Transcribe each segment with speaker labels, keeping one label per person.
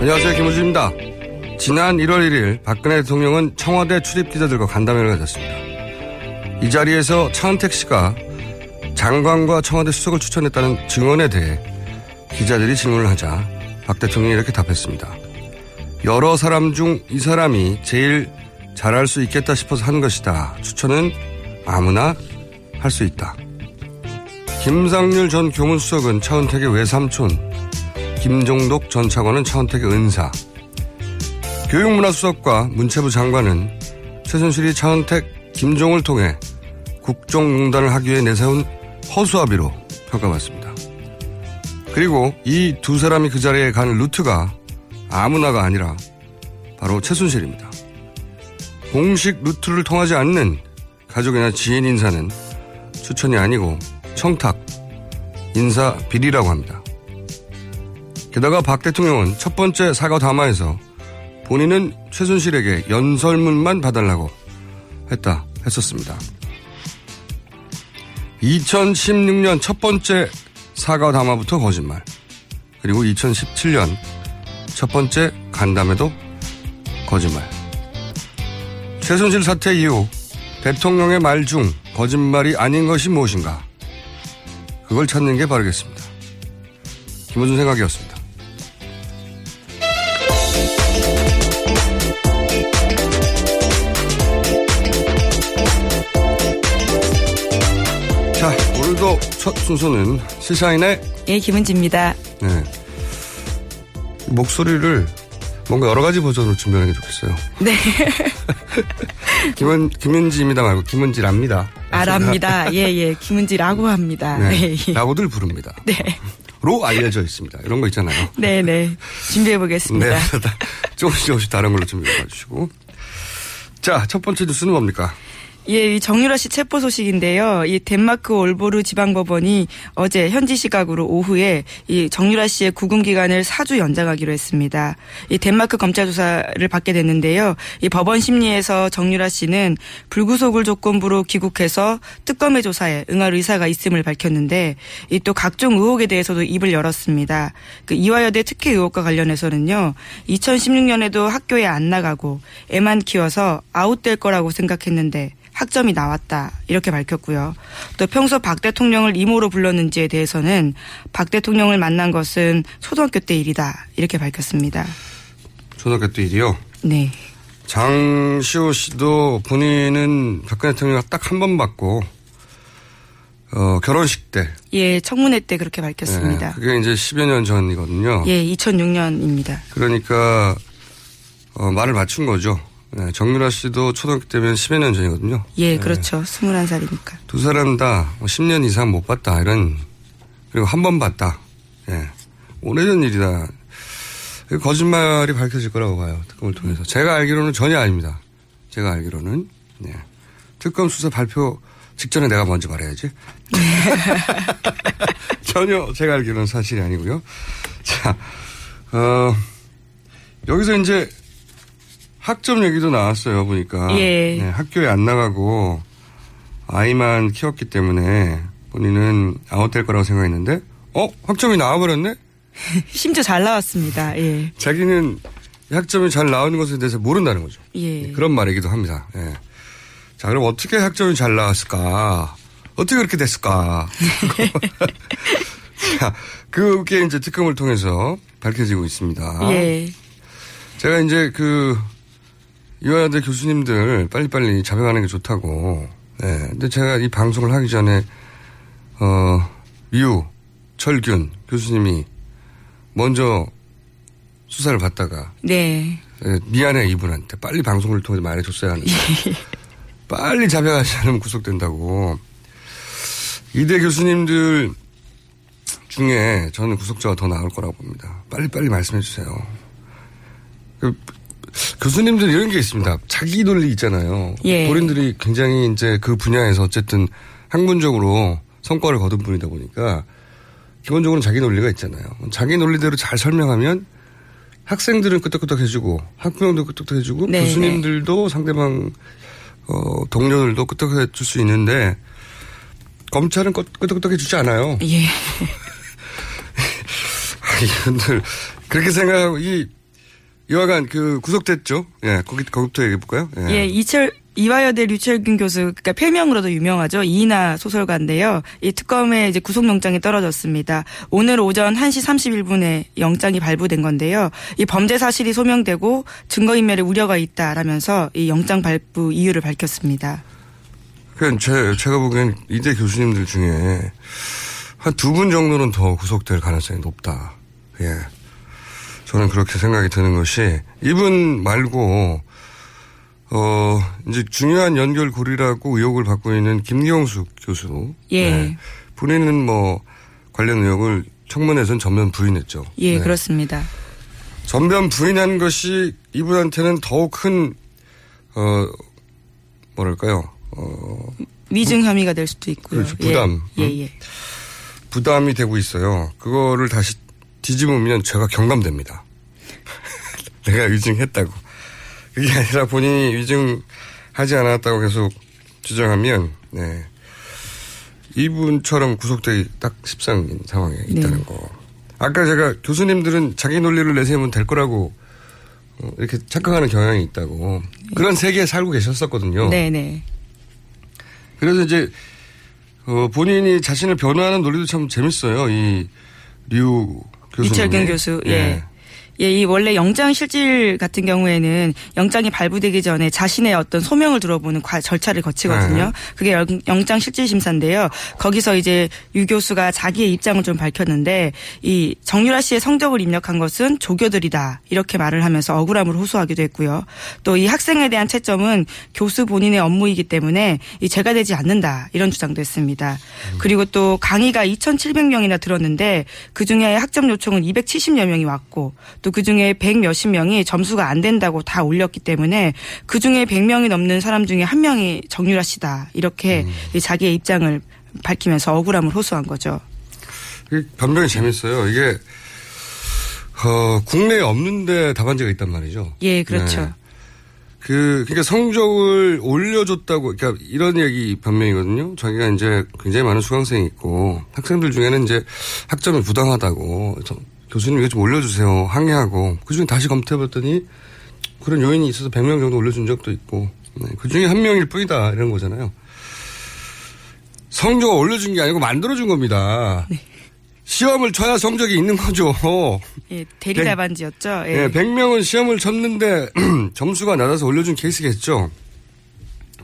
Speaker 1: 안녕하세요. 김우주입니다. 지난 1월 1일 박근혜 대통령은 청와대 출입 기자들과 간담회를 가졌습니다. 이 자리에서 차은택 씨가 장관과 청와대 수석을 추천했다는 증언에 대해 기자들이 질문을 하자 박 대통령이 이렇게 답했습니다. 여러 사람 중 이 사람이 제일 잘할 수 있겠다 싶어서 한 것이다. 추천은 아무나 할 수 있다. 김상률 전 교문수석은 차은택의 외삼촌, 김종독 전 차관은 차은택의 은사, 교육문화수석과 문체부 장관은 최순실이 차은택, 김종을 통해 국정농단을 하기 위해 내세운 허수아비로 평가받습니다. 그리고 이 두 사람이 그 자리에 간 루트가 아무나가 아니라 바로 최순실입니다. 공식 루트를 통하지 않는 가족이나 지인 인사는 추천이 아니고 청탁, 인사 비리라고 합니다. 게다가 박 대통령은 첫 번째 사과 담화에서 본인은 최순실에게 연설문만 봐달라고 했다 했었습니다. 2016년 첫 번째 사과 담화부터 거짓말. 그리고 2017년 첫 번째 간담회도 거짓말. 최순실 사태 이후 대통령의 말 중 거짓말이 아닌 것이 무엇인가? 그걸 찾는 게 바르겠습니다. 김호준 생각이었습니다. 자, 오늘도 첫 순서는 시사인의
Speaker 2: 예, 김은지입니다.
Speaker 1: 네. 목소리를 뭔가 여러 가지 버전으로 준비하는 게 좋겠어요.
Speaker 2: 네.
Speaker 1: 김은, 김은지입니다 말고 김은지랍니다.
Speaker 2: 아랍니다. 예, 예. 김은지라고 합니다.
Speaker 1: 네.
Speaker 2: 예.
Speaker 1: 라고들 부릅니다.
Speaker 2: 네.
Speaker 1: 로 알려져 있습니다. 이런 거 있잖아요.
Speaker 2: 네, 네. 준비해 보겠습니다.
Speaker 1: 네. 조금씩 조금씩 다른 걸로 준비해 봐주시고. 자, 첫 번째 뉴스는 뭡니까?
Speaker 2: 예, 이 정유라 씨 체포 소식인데요. 이 덴마크 올보르 지방법원이 어제 현지 시각으로 오후에 이 정유라 씨의 구금 기간을 4주 연장하기로 했습니다. 이 덴마크 검찰 조사를 받게 됐는데요. 이 법원 심리에서 정유라 씨는 불구속을 조건부로 귀국해서 특검의 조사에 응할 의사가 있음을 밝혔는데 이 또 각종 의혹에 대해서도 입을 열었습니다. 그 이화여대 특혜 의혹과 관련해서는요. 2016년에도 학교에 안 나가고 애만 키워서 아웃될 거라고 생각했는데 학점이 나왔다 이렇게 밝혔고요. 또 평소 박 대통령을 이모로 불렀는지에 대해서는 박 대통령을 만난 것은 초등학교 때 일이다 이렇게 밝혔습니다.
Speaker 1: 초등학교 때 일이요?
Speaker 2: 네.
Speaker 1: 장시호 씨도 본인은 박근혜 대통령 딱 한번 받고 어, 결혼식 때.
Speaker 2: 예, 청문회 때 그렇게 밝혔습니다.
Speaker 1: 네, 그게 이제 10여 년 전이거든요.
Speaker 2: 예, 2006년입니다.
Speaker 1: 그러니까 어, 말을 맞춘 거죠. 네, 정유라 씨도 초등학교 때면 10여 년 전이거든요.
Speaker 2: 예, 그렇죠. 21살이니까.
Speaker 1: 두 사람 다 10년 이상 못 봤다. 이런 그리고 한 번 봤다. 예. 오래전 일이다. 거짓말이 밝혀질 거라고 봐요. 특검을 통해서. 제가 알기로는 전혀 아닙니다. 제가 알기로는. 예. 특검 수사 발표 직전에 내가 먼저 말해야지. 전혀 제가 알기로는 사실이 아니고요. 자, 어, 여기서 이제 학점 얘기도 나왔어요, 보니까.
Speaker 2: 예.
Speaker 1: 네, 학교에 안 나가고 아이만 키웠기 때문에 본인은 아웃될 거라고 생각했는데, 어? 학점이 나와버렸네?
Speaker 2: 심지어 잘 나왔습니다. 예.
Speaker 1: 자기는 학점이 잘 나오는 것에 대해서 모른다는 거죠.
Speaker 2: 예.
Speaker 1: 그런 말이기도 합니다. 예. 자, 그럼 어떻게 학점이 잘 나왔을까? 어떻게 그렇게 됐을까? 자, 그게 이제 특검을 통해서 밝혀지고 있습니다.
Speaker 2: 예.
Speaker 1: 제가 이제 그, 이화여대 교수님들 빨리빨리 잡아가는 게 좋다고. 예. 근데 제가 이 방송을 하기 전에, 어, 유, 철균 교수님이 먼저 수사를 받다가.
Speaker 2: 네.
Speaker 1: 예, 미안해, 이분한테. 빨리 방송을 통해서 말해줬어야 하는데. 빨리 잡아가지 않으면 구속된다고. 이대 교수님들 중에 저는 구속자가 더 나올 거라고 봅니다. 빨리빨리 말씀해 주세요. 그, 교수님들 이런 게 있습니다. 자기 논리 있잖아요.
Speaker 2: 예.
Speaker 1: 본인들이 굉장히 이제 그 분야에서 어쨌든 학문적으로 성과를 거둔 분이다 보니까 기본적으로 자기 논리가 있잖아요. 자기 논리대로 잘 설명하면 학생들은 끄떡끄떡 해주고 학부형도 끄떡끄떡 해주고
Speaker 2: 네,
Speaker 1: 교수님들도 상대방 어, 동료들도 끄떡 해 줄 수 있는데 검찰은 끄떡끄떡 해주지 않아요.
Speaker 2: 예.
Speaker 1: 이분들 그렇게 생각하고 이 여하간 그 구속됐죠. 예, 거기 거기부터 얘기해 볼까요?
Speaker 2: 예, 이철 이화여대 류철균 교수, 그러니까 필명으로도 유명하죠. 이나 소설가인데요. 이 특검에 이제 구속영장이 떨어졌습니다. 오늘 오전 1시 31분에 영장이 발부된 건데요. 이 범죄 사실이 소명되고 증거인멸의 우려가 있다라면서 이 영장 발부 이유를 밝혔습니다.
Speaker 1: 그냥 제, 제가 보기엔 이대 교수님들 중에 한 두 분 정도는 더 구속될 가능성이 높다. 예. 저는 그렇게 생각이 드는 것이 이분 말고 어 이제 중요한 연결고리라고 의혹을 받고 있는 김경숙 교수.
Speaker 2: 예.
Speaker 1: 네. 본인은 뭐 관련 의혹을 청문회에서는 전면 부인했죠.
Speaker 2: 예,
Speaker 1: 네.
Speaker 2: 그렇습니다.
Speaker 1: 전면 부인한 것이 이분한테는 더욱 큰, 어, 뭐랄까요, 어.
Speaker 2: 위증 혐의가 될 수도 있고요.
Speaker 1: 그렇죠. 부담.
Speaker 2: 예,
Speaker 1: 음?
Speaker 2: 예. 예.
Speaker 1: 부담이 되고 있어요. 그거를 다시 뒤집으면 제가 경감됩니다. 내가 위증했다고. 그게 아니라 본인이 위증하지 않았다고 계속 주장하면, 네. 이분처럼 구속되기 딱 십상인 상황에 있다는
Speaker 2: 네.
Speaker 1: 거. 아까 제가 교수님들은 자기 논리를 내세우면 될 거라고 어, 이렇게 착각하는 경향이 있다고. 그런 세계에 살고 계셨었거든요.
Speaker 2: 네네.
Speaker 1: 그래서 이제 어, 본인이 자신을 변호하는 논리도 참 재밌어요. 이류 교수.
Speaker 2: 이철균 교수, 예. 예, 이 원래 영장 실질 같은 경우에는 영장이 발부되기 전에 자신의 어떤 소명을 들어보는 과- 절차를 거치거든요.
Speaker 3: 네.
Speaker 2: 그게 영- 영장 실질 심사인데요. 거기서 이제 유 교수가 자기의 입장을 좀 밝혔는데 이 정유라 씨의 성적을 입력한 것은 조교들이다 이렇게 말을 하면서 억울함을 호소하기도 했고요. 또 이 학생에 대한 채점은 교수 본인의 업무이기 때문에 이 제가 되지 않는다 이런 주장도 했습니다. 그리고 또 강의가 2,700명이나 들었는데 그 중에 학점 요청은 270여 명이 왔고 또그 중에 100 몇십 명이 점수가 안 된다고 다 올렸기 때문에 그 중에 100명이 넘는 사람 중에 한 명이 정유라 씨다 이렇게 이 자기의 입장을 밝히면서 억울함을 호소한 거죠.
Speaker 1: 변명이 재밌어요. 이게 어, 국내에 없는데 답안지가 있단 말이죠.
Speaker 2: 예, 그렇죠.
Speaker 1: 네. 그, 그러니까 성적을 올려줬다고, 그러니까 이런 얘기 변명이거든요. 자기가 이제 굉장히 많은 수강생이 있고, 학생들 중에는 이제 학점이 부당하다고, 저, 교수님 이거 좀 올려주세요. 항의하고, 그 중에 다시 검토해봤더니 그런 요인이 있어서 100명 정도 올려준 적도 있고, 네, 그 중에 한 명일 뿐이다. 이런 거잖아요. 성적을 올려준 게 아니고 만들어준 겁니다. 시험을 쳐야 성적이 있는 거죠.
Speaker 2: 예, 대리 답안지였죠. 예.
Speaker 1: 예, 100명은 시험을 쳤는데 점수가 낮아서 올려준 케이스겠죠.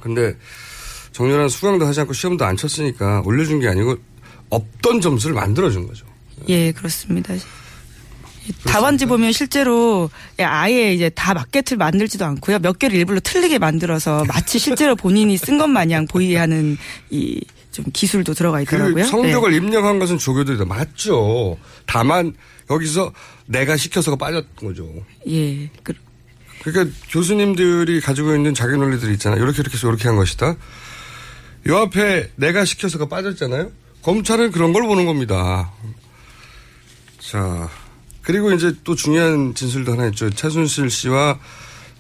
Speaker 1: 근데 정렬한 수강도 하지 않고 시험도 안 쳤으니까 올려준 게 아니고 없던 점수를 만들어준 거죠.
Speaker 2: 예, 그렇습니다. 답안지 보면 실제로 아예 이제 다 마켓을 만들지도 않고요. 몇 개를 일부러 틀리게 만들어서 마치 실제로 본인이 쓴 것 마냥 보이게 하는 이 좀 기술도 들어가 있더라고요.
Speaker 1: 그 성적을
Speaker 2: 네.
Speaker 1: 입력한 것은 조교들이다. 맞죠. 다만 여기서 내가 시켜서가 빠졌던 거죠.
Speaker 2: 예. 그,
Speaker 1: 그러니까 교수님들이 가지고 있는 자기 논리들이 있잖아요. 이렇게 이렇게 해서 이렇게 한 것이다. 요 앞에 내가 시켜서가 빠졌잖아요. 검찰은 그런 걸 보는 겁니다. 자, 그리고 이제 또 중요한 진술도 하나 있죠. 최순실 씨와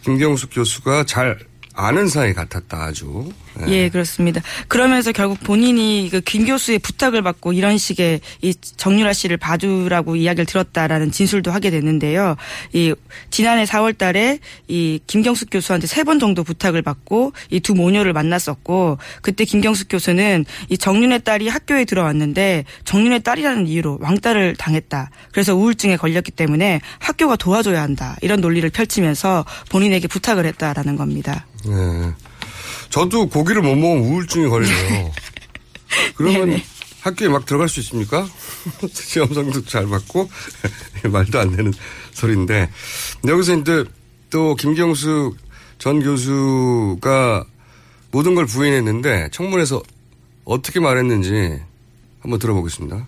Speaker 1: 김경숙 교수가 잘 아는 사이 같았다 아주. 네.
Speaker 2: 예, 그렇습니다. 그러면서 결국 본인이 그 김 교수의 부탁을 받고 이런 식의 이 정유라 씨를 봐주라고 이야기를 들었다라는 진술도 하게 됐는데요. 이 지난해 4월 달에 이 김경숙 교수한테 세 번 정도 부탁을 받고 이 두 모녀를 만났었고 그때 김경숙 교수는 이 정윤의 딸이 학교에 들어왔는데 정윤의 딸이라는 이유로 왕따를 당했다. 그래서 우울증에 걸렸기 때문에 학교가 도와줘야 한다. 이런 논리를 펼치면서 본인에게 부탁을 했다라는 겁니다.
Speaker 1: 네. 저도 고기를 못 먹으면 우울증이 걸려요. 그러면
Speaker 2: 네네.
Speaker 1: 학교에 막 들어갈 수 있습니까? 시험 성적 잘 받고 말도 안 되는 소리인데 여기서 이제 또 김경수 전 교수가 모든 걸 부인했는데 청문회에서 어떻게 말했는지 한번 들어보겠습니다.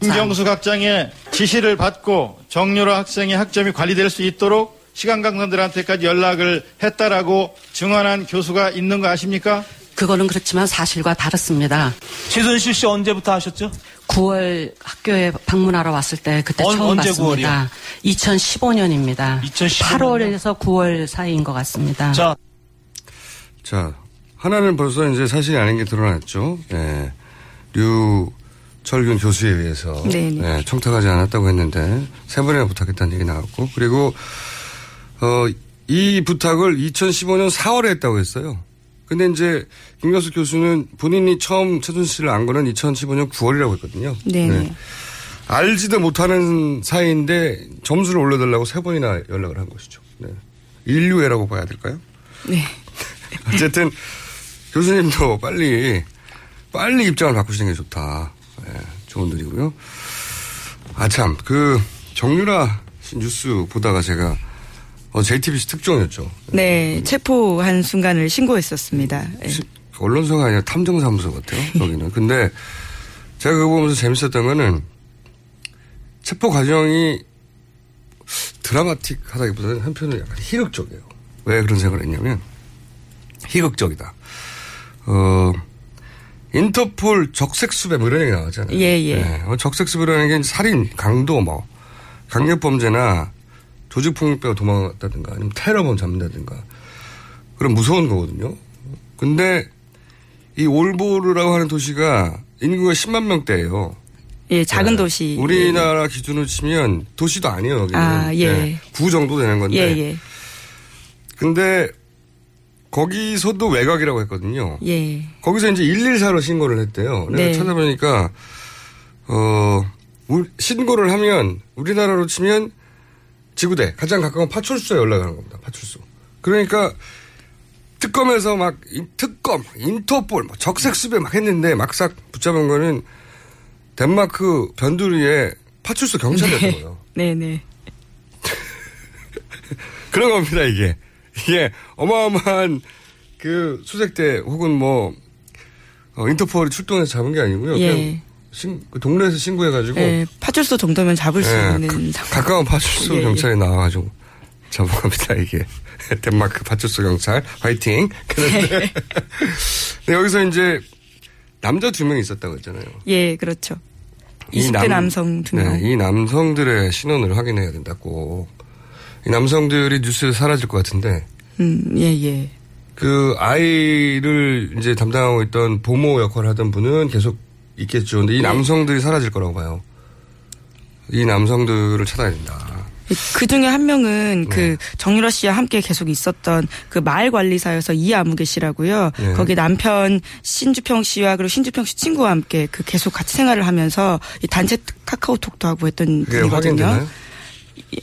Speaker 3: 김경수 학장의 지시를 받고 정유라 학생의 학점이 관리될 수 있도록 시간 강사들한테까지 연락을 했다라고 증언한 교수가 있는 거 아십니까?
Speaker 4: 그거는 그렇지만 사실과 다릅니다.
Speaker 5: 최순실 씨 언제부터 하셨죠?
Speaker 4: 9월 학교에 방문하러 왔을 때 그때
Speaker 5: 언-
Speaker 4: 처음
Speaker 5: 언제
Speaker 4: 봤습니다. 2015년입니다. 8월에서 9월 사이인 것 같습니다.
Speaker 5: 자,
Speaker 1: 자, 하나는 벌써 이제 사실이 아닌 게 드러났죠. 예. 류철균 교수에 의해서
Speaker 2: 네네.
Speaker 1: 예, 청탁하지 않았다고 했는데 세 번이나 부탁했다는 얘기 나왔고 그리고 어, 이 부탁을 2015년 4월에 했다고 했어요. 근데 이제 김경수 교수는 본인이 처음 최순실을 안 거는 2015년 9월이라고 했거든요.
Speaker 2: 네 네.
Speaker 1: 알지도 못하는 사이인데 점수를 올려달라고 세 번이나 연락을 한 것이죠. 네. 인류애라고 봐야 될까요?
Speaker 2: 네.
Speaker 1: 어쨌든 교수님도 빨리 빨리 입장을 바꾸시는 게 좋다. 예, 좋은 일이고요. 아참 그 정유라 씨 뉴스 보다가 제가 어, JTBC 특종이었죠.
Speaker 2: 네, 체포한 순간을 신고했었습니다. 예.
Speaker 1: 언론사가 아니라 탐정사무소 같아요. 여기는. 근데 제가 그거 보면서 재밌었던 거는 체포 과정이 드라마틱하다기보다는 한편으로 약간 희극적이에요. 왜 그런 생각을 했냐면 희극적이다. 어, 인터폴 적색수배 뭐 이런 얘기 나왔잖아요.
Speaker 2: 예, 예.
Speaker 1: 네, 어, 적색수배라는 게 살인, 강도 뭐 강력범죄나 조직폭력 배가 도망갔다든가 아니면 테러범 잡는다든가 그런 무서운 거거든요. 근데 이 올보르라고 하는 도시가 인구가 10만 명대예요.
Speaker 2: 예, 작은
Speaker 1: 네.
Speaker 2: 도시.
Speaker 1: 우리나라 기준으로 치면 도시도 아니에요. 여기는.
Speaker 2: 아, 예.
Speaker 1: 네, 구 정도 되는 건데.
Speaker 2: 예, 예.
Speaker 1: 근데 거기서도 외곽이라고 했거든요.
Speaker 2: 예.
Speaker 1: 거기서 이제 114로 신고를 했대요. 내가
Speaker 2: 네.
Speaker 1: 찾아보니까 어 우- 신고를 하면 우리나라로 치면 지구대 가장 가까운 파출소에 연락하는 겁니다. 파출소. 그러니까 특검에서 막 이- 특검, 인터폴, 막 적색 수배 막 했는데 막상 붙잡은 거는 덴마크 변두리에 파출소 경찰이었던 거예요.
Speaker 2: 네, 네.
Speaker 1: 그런 겁니다, 이게. 이게 어마어마한 그 수색대 혹은 뭐, 어, 인터폴이 출동해서 잡은 게 아니고요.
Speaker 2: 예.
Speaker 1: 신, 그 동네에서 신고해가지고.
Speaker 2: 예, 파출소 정도면 잡을 수
Speaker 1: 예,
Speaker 2: 있는
Speaker 1: 가, 가까운 파출소
Speaker 2: 예, 예.
Speaker 1: 경찰이 나와가지고 잡은 겁니다, 이게. 덴마크 파출소 경찰, 화이팅. 그런데 네, 여기서 이제 남자 두 명이 있었다고 했잖아요.
Speaker 2: 예, 그렇죠.
Speaker 1: 이
Speaker 2: 20대
Speaker 1: 남-
Speaker 2: 남성 두 명.
Speaker 1: 네, 이 남성들의 신원을 확인해야 된다고. 이 남성들이 뉴스에 사라질 것 같은데
Speaker 2: 음, 예, 예.
Speaker 1: 그 아이를 이제 담당하고 있던 보모 역할을 하던 분은 계속 있겠죠. 근데 이 남성들이 사라질 거라고 봐요. 이 남성들을 찾아야 된다.
Speaker 2: 그 중에 한 명은
Speaker 1: 네.
Speaker 2: 그 정유라 씨와 함께 계속 있었던 그 마을 관리사여서 이아무개 씨라고요.
Speaker 1: 네.
Speaker 2: 거기 남편 신주평 씨와 그리고 신주평 씨 친구와 함께 그 계속 같이 생활을 하면서 이 단체 카카오톡도 하고 했던 분이거든요.
Speaker 1: 확인되나요?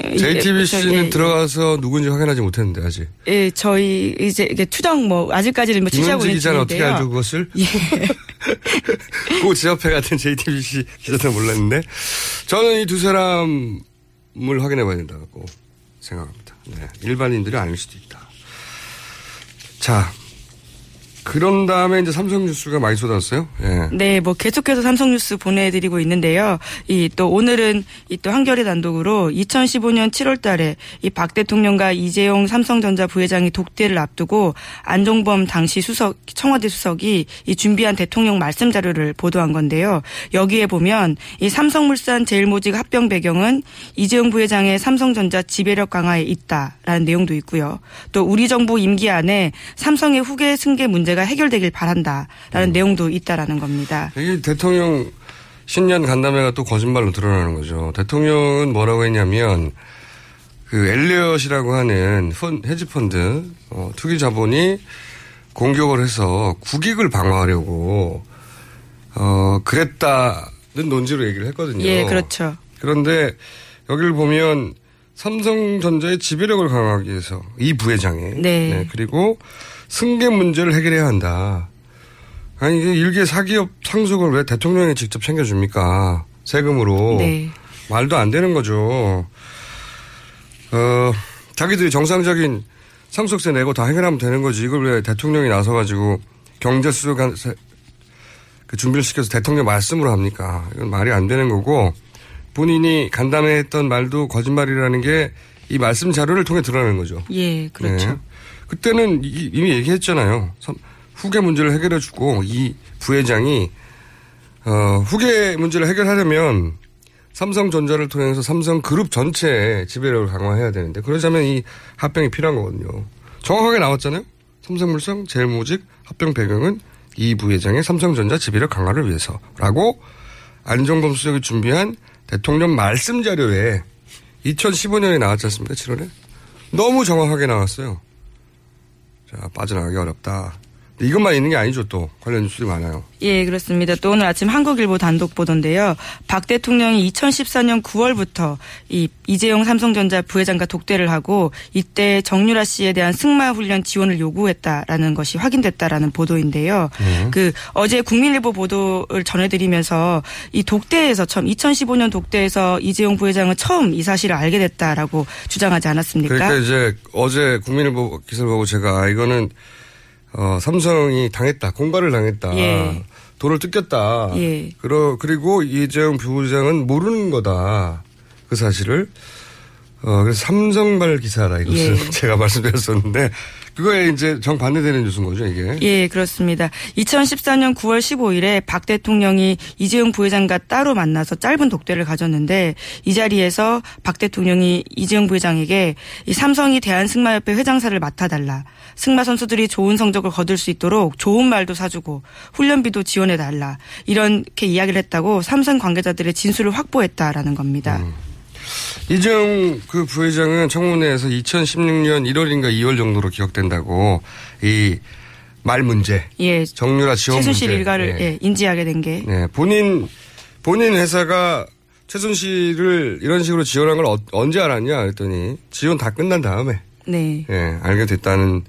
Speaker 2: 예,
Speaker 1: JTBC는
Speaker 2: 예, 예.
Speaker 1: 들어가서 누군지 확인하지 못했는데 아직.
Speaker 2: 예, 저희 이제 이게 추정 뭐 아직까지는 뭐 취재하고 있는
Speaker 1: 기자는 어떻게
Speaker 2: 중인데요.
Speaker 1: 알죠 그것을?
Speaker 2: 예.
Speaker 1: 그제 옆에 같은 JTBC 기자들 몰랐는데 저는 이 두 사람을 확인해 봐야 된다고 생각합니다. 네, 일반인들이 아닐 수도 있다. 자, 그런 다음에 이제 삼성 뉴스가 많이 쏟았어요. 예.
Speaker 2: 네, 뭐 계속해서 삼성뉴스 보내드리고 있는데요. 이 또 오늘은 이 또 한겨레 단독으로 2015년 7월달에 이 박 대통령과 이재용 삼성전자 부회장이 독대를 앞두고 안종범 당시 수석 청와대 수석이 이 준비한 대통령 말씀 자료를 보도한 건데요. 여기에 보면 이 삼성물산 제일모직 합병 배경은 이재용 부회장의 삼성전자 지배력 강화에 있다라는 내용도 있고요. 또 우리 정부 임기 안에 삼성의 후계 승계 문제 가 해결되길 바란다라는 내용도 있다라는 겁니다.
Speaker 1: 이게 대통령 신년 간담회가 또 거짓말로 드러나는 거죠. 대통령은 뭐라고 했냐면 그 엘리엇이라고 하는 펀- 헤지펀드 어, 투기 자본이 공격을 해서 국익을 방어하려고 어 그랬다는 논지로 얘기를 했거든요.
Speaker 2: 예, 그렇죠.
Speaker 1: 그런데 여기를 보면 삼성전자의 지배력을 강화하기 위해서 이 부회장의
Speaker 2: 네.
Speaker 1: 그리고 승계 문제를 해결해야 한다. 아니 이게 일개 사기업 상속을 왜 대통령이 직접 챙겨줍니까? 세금으로
Speaker 2: 네.
Speaker 1: 말도 안 되는 거죠. 어 자기들이 정상적인 상속세 내고 다 해결하면 되는 거지. 이걸 왜 대통령이 나서 가지고 경제수관 그 준비를 시켜서 대통령 말씀으로 합니까? 이건 말이 안 되는 거고 본인이 간담회 했던 말도 거짓말이라는 게 이 말씀 자료를 통해 드러나는 거죠.
Speaker 2: 예, 그렇죠.
Speaker 1: 네. 그때는 이- 이미 얘기했잖아요. 삼- 후계 문제를 해결해주고 이 부회장이 어, 후계 문제를 해결하려면 삼성전자를 통해서 삼성그룹 전체의 지배력을 강화해야 되는데 그러자면 이 합병이 필요한 거거든요. 정확하게 나왔잖아요. 삼성물산 제일모직 합병 배경은 이 부회장의 삼성전자 지배력 강화를 위해서라고 안정범 수석이 준비한 대통령 말씀 자료에 2015년에 나왔지 않습니까? 7월에 너무 정확하게 나왔어요. 자 빠져나가기 어렵다. 이것만 있는 게 아니죠 또 관련 뉴스들이 많아요.
Speaker 2: 예, 그렇습니다. 또 오늘 아침 한국일보 단독 보던데요. 박 대통령이 2014년 9월부터 이 이재용 삼성전자 부회장과 독대를 하고 이때 정유라 씨에 대한 승마 훈련 지원을 요구했다라는 것이 확인됐다라는 보도인데요. 그 어제 국민일보 보도를 전해드리면서 이 독대에서 처음 2015년 독대에서 이재용 부회장은 처음 이 사실을 알게 됐다라고 주장하지 않았습니까?
Speaker 1: 그러니까 이제 어제 국민일보 기사를 보고 제가 아, 이거는 어, 삼성이 당했다, 공갈을 당했다,
Speaker 2: 예.
Speaker 1: 돈을 뜯겼다.
Speaker 2: 예.
Speaker 1: 그러, 그리고 이재용 부부장은 모르는 거다. 그 사실을. 어, 그래서 삼성발 기사라 이것은
Speaker 2: 예.
Speaker 1: 제가 말씀드렸었는데 그거에 이제 정반대되는 뉴스인 거죠 이게.
Speaker 2: 예, 그렇습니다. 2014년 9월 15일에 박 대통령이 이재용 부회장과 따로 만나서 짧은 독대를 가졌는데 이 자리에서 박 대통령이 이재용 부회장에게 이 삼성이 대한승마협회 회장사를 맡아달라. 승마 선수들이 좋은 성적을 거둘 수 있도록 좋은 말도 사주고 훈련비도 지원해달라. 이렇게 이야기를 했다고 삼성 관계자들의 진술을 확보했다라는 겁니다.
Speaker 1: 이재용 그 부회장은 청문회에서 2016년 1월인가 2월 정도로 기억된다고 이 말 문제,
Speaker 2: 예.
Speaker 1: 정유라 지원
Speaker 2: 최순실
Speaker 1: 문제.
Speaker 2: 일가를
Speaker 1: 네.
Speaker 2: 예, 인지하게 된 게.
Speaker 1: 네, 본인 본인 회사가 최순실을 이런 식으로 지원한 걸 어- 언제 알았냐 그랬더니 지원 다 끝난 다음에
Speaker 2: 네.
Speaker 1: 예, 알게 됐다는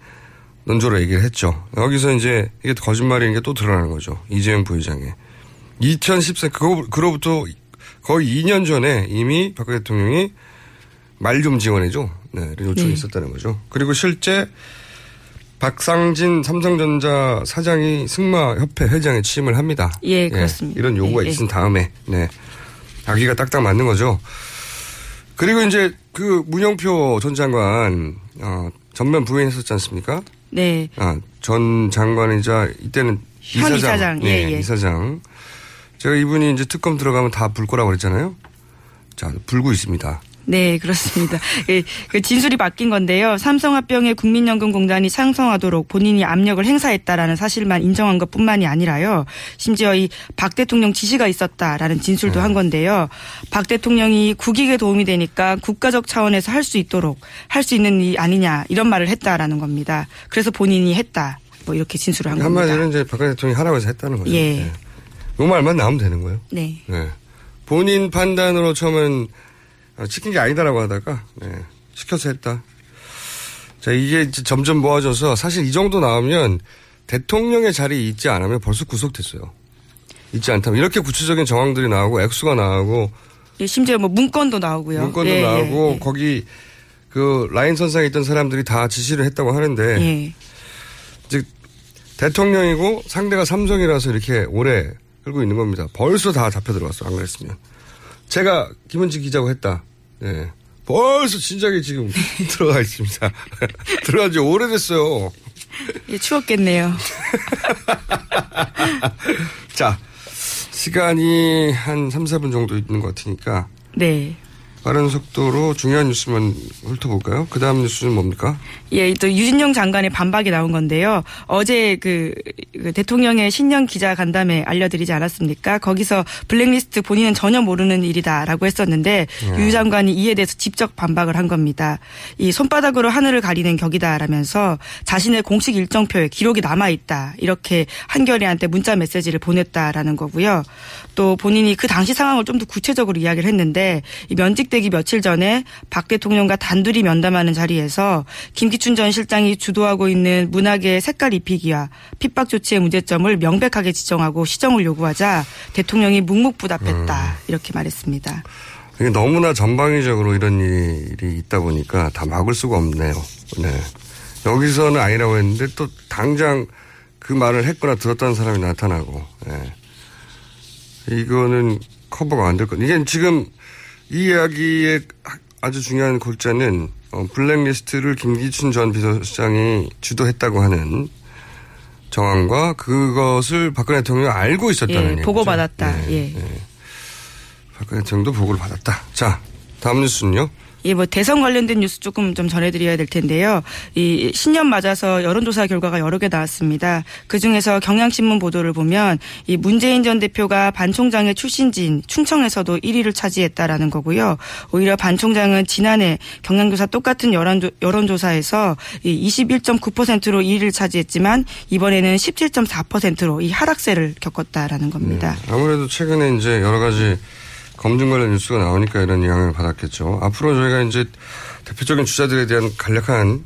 Speaker 1: 논조로 얘기를 했죠. 여기서 이제 이게 거짓말인 게 또 드러나는 거죠. 이재용 부회장의 2014 그거 그로부터 거의 2년 전에 이미 박 대통령이 말 좀 지원해줘. 네, 이런 요청이
Speaker 2: 네.
Speaker 1: 있었다는 거죠. 그리고 실제 박상진 삼성전자 사장이 승마협회 회장에 취임을 합니다.
Speaker 2: 예, 그렇습니다.
Speaker 1: 이런 요구가
Speaker 2: 예, 예.
Speaker 1: 있은 다음에, 네. 아기가 딱딱 맞는 거죠. 그리고 이제 그 문영표 전 장관, 어, 전면 부인했었지 않습니까?
Speaker 2: 네.
Speaker 1: 아, 전 장관이자 이때는
Speaker 2: 현
Speaker 1: 이사장.
Speaker 2: 이사장.
Speaker 1: 네,
Speaker 2: 예, 예.
Speaker 1: 이사장. 제가 이분이 이제 특검 들어가면 다 불 거라고 그랬잖아요. 자, 불고 있습니다.
Speaker 2: 네, 그렇습니다. 예, 그 진술이 바뀐 건데요. 삼성합병에 국민연금공단이 창성하도록 본인이 압력을 행사했다라는 사실만 인정한 것 뿐만이 아니라요. 심지어 이 박 대통령 지시가 있었다라는 진술도 한 건데요. 박 대통령이 국익에 도움이 되니까 국가적 차원에서 할 수 있도록 할 수 있는 일 아니냐 이런 말을 했다라는 겁니다. 그래서 본인이 했다. 뭐 이렇게 진술을 한 겁니다.
Speaker 1: 한마디로 이제 박근혜 대통령이 하라고 해서 했다는 거죠.
Speaker 2: 예.
Speaker 1: 네. 그 말만 나오면 되는 거예요.
Speaker 2: 네.
Speaker 1: 네. 본인 판단으로 처음엔 아, 시킨 게 아니다라고 하다가 네. 시켜서 했다. 자 이게 점점 모아져서 사실 이 정도 나오면 대통령의 자리에 있지 않으면 벌써 구속됐어요. 있지 않다면 이렇게 구체적인 정황들이 나오고 액수가 나오고
Speaker 2: 예, 심지어 뭐 문건도 나오고요.
Speaker 1: 문건도
Speaker 2: 예,
Speaker 1: 나오고
Speaker 2: 예,
Speaker 1: 거기 그 라인 선상에 있던 사람들이 다 지시를 했다고 하는데
Speaker 2: 예.
Speaker 1: 이제 대통령이고 상대가 삼성이라서 이렇게 오래 끌고 있는 겁니다. 벌써 다 잡혀 들어갔어. 안 그랬으면. 제가 김은지 기자고 했다. 네. 벌써 진작에 지금 들어가 있습니다. 들어간 지 오래됐어요.
Speaker 2: 예, 추웠겠네요.
Speaker 1: 자, 시간이 한 3, 4분 정도 있는 것 같으니까
Speaker 2: 네.
Speaker 1: 빠른 속도로 중요한 뉴스만 훑어볼까요? 그 다음 뉴스는 뭡니까?
Speaker 2: 예, 또 유진영 장관의 반박이 나온 건데요. 어제 그, 그 대통령의 신년 기자 간담회 알려드리지 않았습니까? 거기서 블랙리스트 본인은 전혀 모르는 일이다라고 했었는데
Speaker 6: 음.
Speaker 2: 유 장관이 이에 대해서 직접 반박을 한 겁니다. 이 손바닥으로 하늘을 가리는 격이다라면서 자신의 공식 일정표에 기록이 남아 있다 이렇게 한겨레한테 문자 메시지를 보냈다라는 거고요. 또 본인이 그 당시 상황을 좀 더 구체적으로 이야기를 했는데 이 면직 되기 며칠 전에 박 대통령과 단둘이 면담하는 자리에서 김기춘 전 실장이 주도하고 있는 문학의 색깔 입히기와 핍박 조치의 문제점을 명백하게 지정하고 시정을 요구하자 대통령이 묵묵부답했다 이렇게 말했습니다.
Speaker 1: 이게 너무나 전방위적으로 이런 일이 있다 보니까 다 막을 수가 없네요. 네. 여기서는 아니라고 했는데 또 당장 그 말을 했거나 들었다는 사람이 나타나고, 네. 이거는 커버가 안 될 것. 이게 지금 이 이야기의 아주 중요한 골자는 어, 블랙리스트를 김기춘 전 비서실장이 주도했다고 하는 정황과 그것을 박근혜 대통령이 알고 있었다는
Speaker 2: 예,
Speaker 1: 얘기죠.
Speaker 2: 보고받았다.
Speaker 1: 네,
Speaker 2: 예.
Speaker 1: 네. 박근혜 대통령도 보고를 받았다. 자, 다음 뉴스는요.
Speaker 2: 예, 뭐 대선 관련된 뉴스 조금 좀 전해드려야 될 텐데요. 이 신년 맞아서 여론조사 결과가 여러 개 나왔습니다. 그 중에서 경향신문 보도를 보면 이 문재인 전 대표가 반 총장의 출신지인 충청에서도 1위를 차지했다라는 거고요. 오히려 반 총장은 지난해 경향조사 똑같은 여론조, 여론조사에서 이 21.9%로 1위를 차지했지만 이번에는 17.4%로 이 하락세를 겪었다라는 겁니다.
Speaker 1: 아무래도 최근에 이제 여러 가지 검증 관련 뉴스가 나오니까 이런 영향을 받았겠죠. 앞으로 저희가 이제 대표적인 주자들에 대한 간략한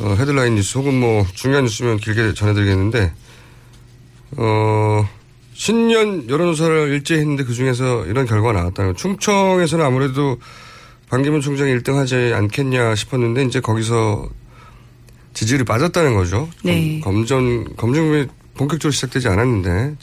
Speaker 1: 어, 헤드라인 뉴스 혹은 뭐 중요한 뉴스면 길게 전해드리겠는데 어, 신년 여론조사를 일제히 했는데 그 중에서 이런 결과가 나왔다는 거. 충청에서는 아무래도 반기문 총장이 1등 하지 않겠냐 싶었는데 이제 거기서 지지율이 빠졌다는 거죠.
Speaker 2: 네.
Speaker 1: 검, 검전, 검증이 본격적으로 시작되지 않았는데.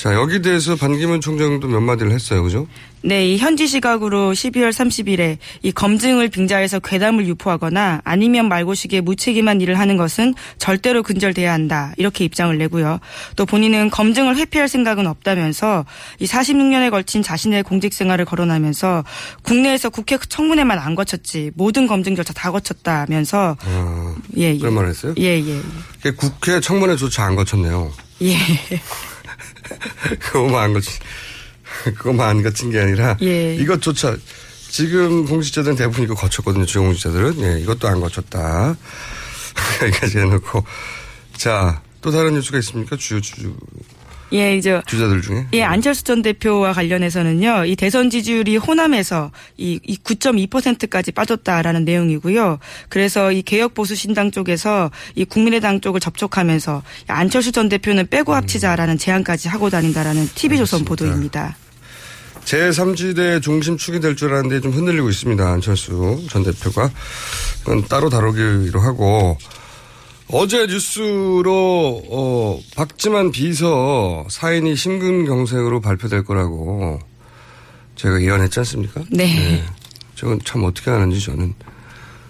Speaker 1: 자, 여기 대해서 반기문 총장도 몇 마디를 했어요. 그죠?
Speaker 2: 네, 이 현지 시각으로 12월 30일에 이 검증을 빙자해서 괴담을 유포하거나 아니면 말고식에 무책임한 일을 하는 것은 절대로 근절돼야 한다. 이렇게 입장을 내고요. 또 본인은 검증을 회피할 생각은 없다면서 이 46년에 걸친 자신의 공직 생활을 거론하면서 국내에서 국회 청문회만 안 거쳤지 모든 검증 절차 다 거쳤다면서
Speaker 1: 아,
Speaker 2: 예, 예.
Speaker 1: 그런 말을 했어요?
Speaker 2: 예, 예.
Speaker 1: 국회 청문회조차 안 거쳤네요.
Speaker 2: 예.
Speaker 1: 그거만 안 거친, 그거만 안 거친 게 아니라
Speaker 2: 예.
Speaker 1: 이것조차 지금 공직자들은 대부분 이거 거쳤거든요. 주요 공직자들은. 예, 이것도 안 거쳤다. 여기까지 해놓고. 자, 또 다른 뉴스가 있습니까? 주요 주,
Speaker 2: 예, 이제
Speaker 1: 주자들 중에.
Speaker 2: 예, 안철수 전 대표와 관련해서는요, 이 대선 지지율이 호남에서 이, 이 9.2%까지 빠졌다라는 내용이고요. 그래서 이 개혁 보수 신당 쪽에서 이 국민의당 쪽을 접촉하면서 안철수 전 대표는 빼고 합치자라는 제안까지 하고 다닌다라는 TV조선 보도입니다.
Speaker 1: 제3지대 중심축이 될 줄 알았는데 좀 흔들리고 있습니다. 안철수 전 대표가. 그건 따로 다루기로 하고. 어제 뉴스로, 어, 박지만 비서 사인이 심근경색으로 발표될 거라고 제가 예언했지 않습니까?
Speaker 2: 네.
Speaker 1: 저건 참 어떻게 하는지 저는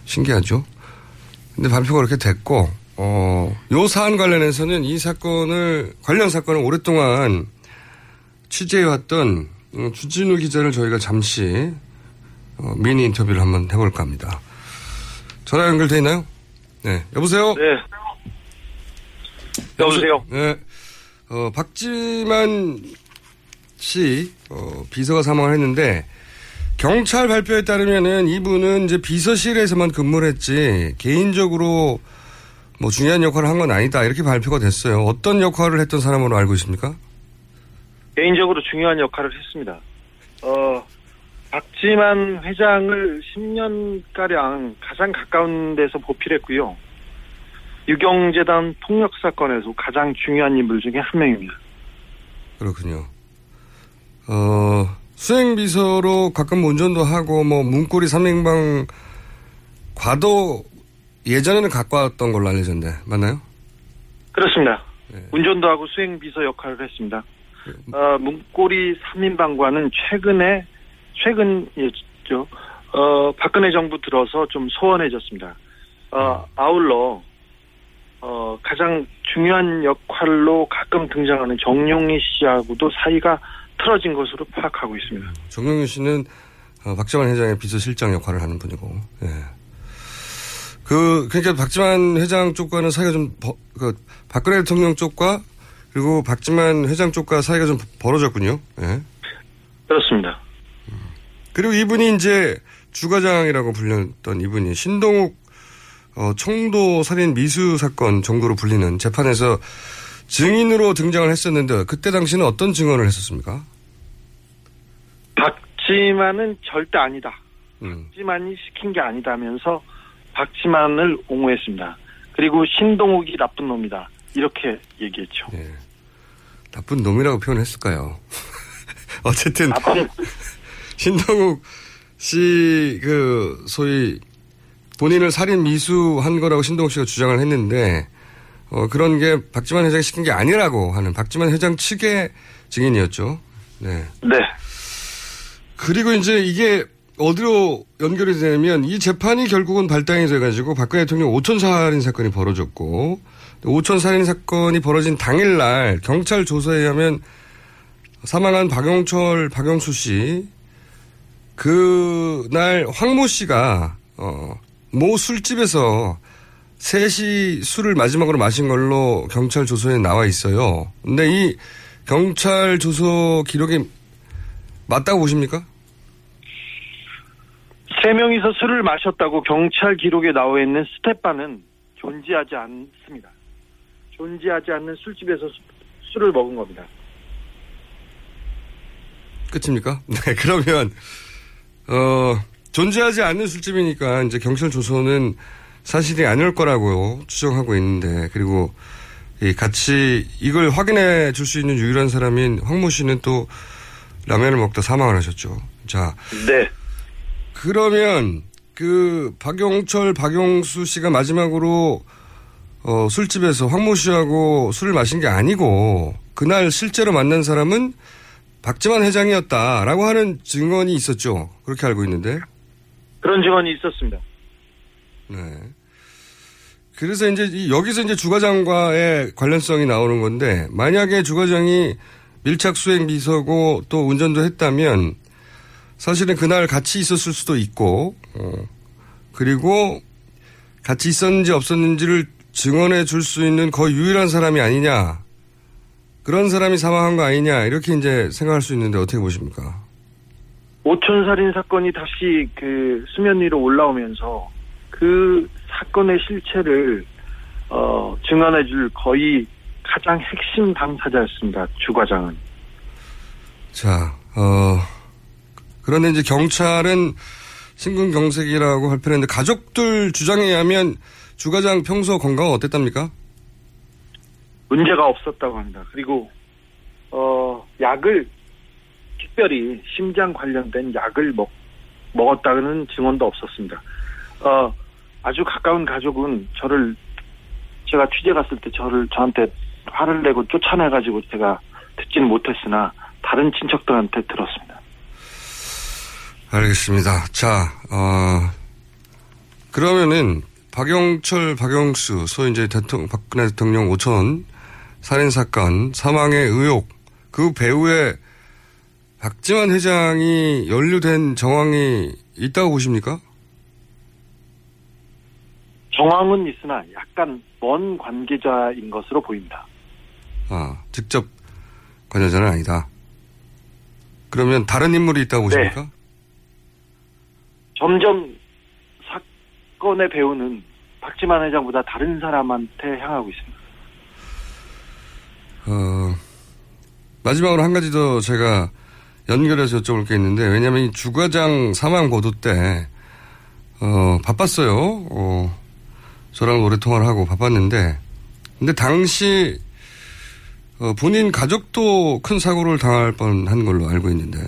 Speaker 1: 신기하죠. 근데 발표가 그렇게 됐고, 어, 요 사안 관련해서는 이 사건을, 관련 사건을 오랫동안 취재해왔던 어, 주진우 기자를 저희가 잠시 어, 미니 인터뷰를 한번 해볼까 합니다. 전화 연결돼 있나요? 네. 여보세요?
Speaker 6: 네. 여보세요?
Speaker 1: 네. 어, 박지만 씨, 어, 비서가 사망을 했는데, 경찰 발표에 따르면은 이분은 이제 비서실에서만 근무를 했지, 개인적으로 뭐 중요한 역할을 한 건 아니다. 이렇게 발표가 됐어요. 어떤 역할을 했던 사람으로 알고 있습니까?
Speaker 6: 개인적으로 중요한 역할을 했습니다. 어, 박지만 회장을 10년가량 가장 가까운 데서 보필했고요. 유경재단 폭력 사건에서 가장 중요한 인물 중에 한 명입니다.
Speaker 1: 그렇군요. 어, 수행비서로 가끔 운전도 하고, 뭐, 문고리 삼행방 과도 예전에는 갖고 왔던 걸로 알려졌는데, 맞나요?
Speaker 6: 그렇습니다. 운전도 하고 수행비서 역할을 했습니다. 어, 문고리 3인방과는 최근에, 최근이죠. 어, 박근혜 정부 들어서 좀 소원해졌습니다. 어, 아울러, 어, 가장 중요한 역할로 가끔 등장하는 정용희 씨하고도 사이가 틀어진 것으로 파악하고 있습니다.
Speaker 1: 정영윤 씨는 어, 박지만 회장의 비서실장 역할을 하는 분이고, 예. 그, 그러니까 박지만 회장 쪽과는 사이가 좀, 버, 그, 박근혜 대통령 쪽과 그리고 박지만 회장 쪽과 사이가 좀 벌어졌군요. 예.
Speaker 6: 그렇습니다.
Speaker 1: 그리고 이분이 이제 주과장이라고 불렸던 이분이 신동욱 어, 청도 살인 미수 사건 정도로 불리는 재판에서 증인으로 등장을 했었는데 그때 당시는 어떤 증언을 했었습니까?
Speaker 6: 박지만은 절대 아니다.
Speaker 1: 음.
Speaker 6: 박지만이 시킨 게 아니다면서 박지만을 옹호했습니다. 그리고 신동욱이 나쁜 놈이다. 이렇게 얘기했죠.
Speaker 1: 나쁜 놈이라고 표현했을까요? 어쨌든 신동욱 씨 그 소위 본인을 살인 미수한 거라고 신동욱 씨가 주장을 했는데 어, 그런 게 박지만 회장이 시킨 게 아니라고 하는 박지만 회장 측의 증인이었죠. 네.
Speaker 6: 네.
Speaker 1: 그리고 이제 이게 어디로 연결이 되냐면 이 재판이 결국은 발당이 돼가지고 박근혜 대통령 오천 살인 사건이 벌어졌고 오천 살인 사건이 벌어진 당일날 경찰 조사에 의하면 사망한 박용철, 박용수 씨 그날 황모 씨가 어, 모 술집에서 셋이 술을 마지막으로 마신 걸로 경찰 조서에 나와 있어요. 근데 이 경찰 조서 기록이 맞다고 보십니까?
Speaker 6: 세 명이서 술을 마셨다고 경찰 기록에 나와 있는 스테파는 존재하지 않습니다. 존재하지 않는 술집에서 수- 술을 먹은 겁니다.
Speaker 1: 끝입니까? 네, 그러면, 어, 존재하지 않는 술집이니까 이제 경찰 조서는 사실이 아닐 거라고 추정하고 있는데, 그리고 이 같이 이걸 확인해 줄 수 있는 유일한 사람인 황모 씨는 또 라면을 먹다 사망을 하셨죠. 자.
Speaker 6: 네.
Speaker 1: 그러면 그 박용철, 박용수 씨가 마지막으로 어, 술집에서 황모 씨하고 술을 마신 게 아니고 그날 실제로 만난 사람은 박지만 회장이었다라고 하는 증언이 있었죠. 그렇게 알고 있는데.
Speaker 6: 그런 증언이 있었습니다.
Speaker 1: 네. 그래서 이제 이- 여기서 이제 주과장과의 관련성이 나오는 건데 만약에 주과장이 밀착 수행 비서고 또 운전도 했다면 사실은 그날 같이 있었을 수도 있고 어, 그리고 같이 있었는지 없었는지를 증언해 줄 수 있는 거의 유일한 사람이 아니냐 그런 사람이 사망한 거 아니냐 이렇게 이제 생각할 수 있는데 어떻게 보십니까?
Speaker 6: 오천 살인 사건이 다시 그 수면 위로 올라오면서 그 사건의 실체를 어, 증언해줄 거의 가장 핵심 당사자였습니다. 주 과장은.
Speaker 1: 자, 어, 그런데 이제 경찰은 심근경색이라고 발표했는데 가족들 주장에 의하면 주 과장 평소 건강은 어땠답니까?
Speaker 6: 문제가 없었다고 합니다. 그리고 어, 약을 특별히 심장 관련된 약을 먹 먹었다는 증언도 없었습니다. 어, 아주 가까운 가족은 저를 제가 취재 갔을 때 저를 저한테 화를 내고 쫓아내가지고 제가 듣지는 못했으나 다른 친척들한테 들었습니다.
Speaker 1: 알겠습니다. 자, 어, 그러면은 박영철, 박영수, 소위 이제 대통령, 박근혜 대통령 5천 살인사건 사망의 의혹, 그 배후에 박지원 회장이 연루된 정황이 있다고 보십니까?
Speaker 6: 정황은 있으나 약간 먼 관계자인 것으로 보입니다.
Speaker 1: 아, 직접 관여자는 아니다. 그러면 다른 인물이 있다고 보십니까?
Speaker 6: 점점 사건의 배우는 박지만 회장보다 다른 사람한테 향하고 있습니다.
Speaker 1: 어, 마지막으로 한 가지 더 제가 연결해서 여쭤볼 게 있는데, 왜냐면 이 주과장 사망 보도 때, 어, 바빴어요. 어, 저랑 오래 통화를 하고 바빴는데, 근데 당시, 어, 본인 가족도 큰 사고를 당할 뻔한 걸로 알고 있는데.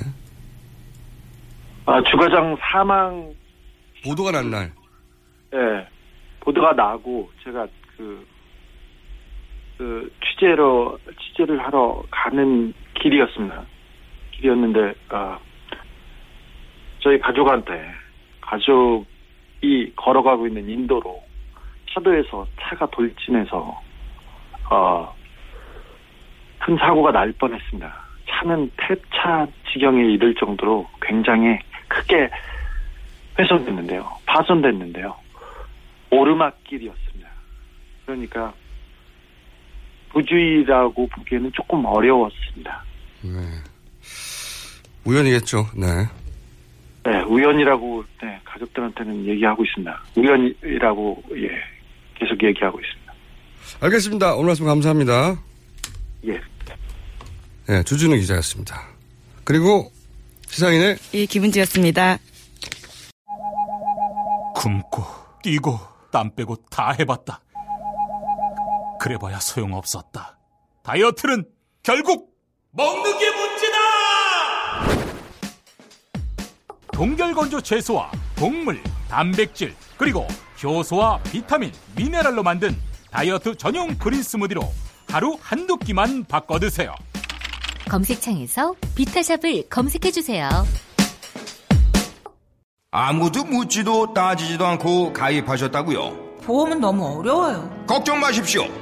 Speaker 6: 아, 주과장 사망.
Speaker 1: 보도가 난 날.
Speaker 6: 예. 보도가 나고, 제가 그, 그, 취재로, 취재를 하러 가는 길이었습니다. 길이었는데, 아, 저희 가족한테, 가족이 걸어가고 있는 인도로, 차도에서 차가 돌진해서, 어, 큰 사고가 날 뻔했습니다. 차는 폐차 지경에 이를 정도로 굉장히 크게 훼손됐는데요. 파손됐는데요. 오르막길이었습니다. 그러니까 부주의라고 보기에는 조금 어려웠습니다.
Speaker 1: 네. 우연이겠죠. 네.
Speaker 6: 네, 우연이라고 네, 가족들한테는 얘기하고 있습니다. 우연이라고 예, 계속 얘기하고 있습니다.
Speaker 1: 알겠습니다. 오늘 말씀 감사합니다.
Speaker 6: 예.
Speaker 1: 네, 주준우 기자였습니다. 그리고 시사인의
Speaker 2: 예, 김은지였습니다.
Speaker 5: 굶고 뛰고 땀 빼고 다 해봤다. 그래봐야 소용없었다. 다이어트는 결국 먹는 게 문제다! 동결건조 채소와 곡물, 단백질, 그리고 효소와 비타민, 미네랄로 만든 다이어트 전용 그린 스무디로 하루 한두 끼만 바꿔 드세요.
Speaker 7: 검색창에서 비타샵을 검색해 주세요.
Speaker 8: 아무도 묻지도 따지지도 않고 가입하셨다고요?
Speaker 9: 보험은 너무 어려워요.
Speaker 8: 걱정 마십시오.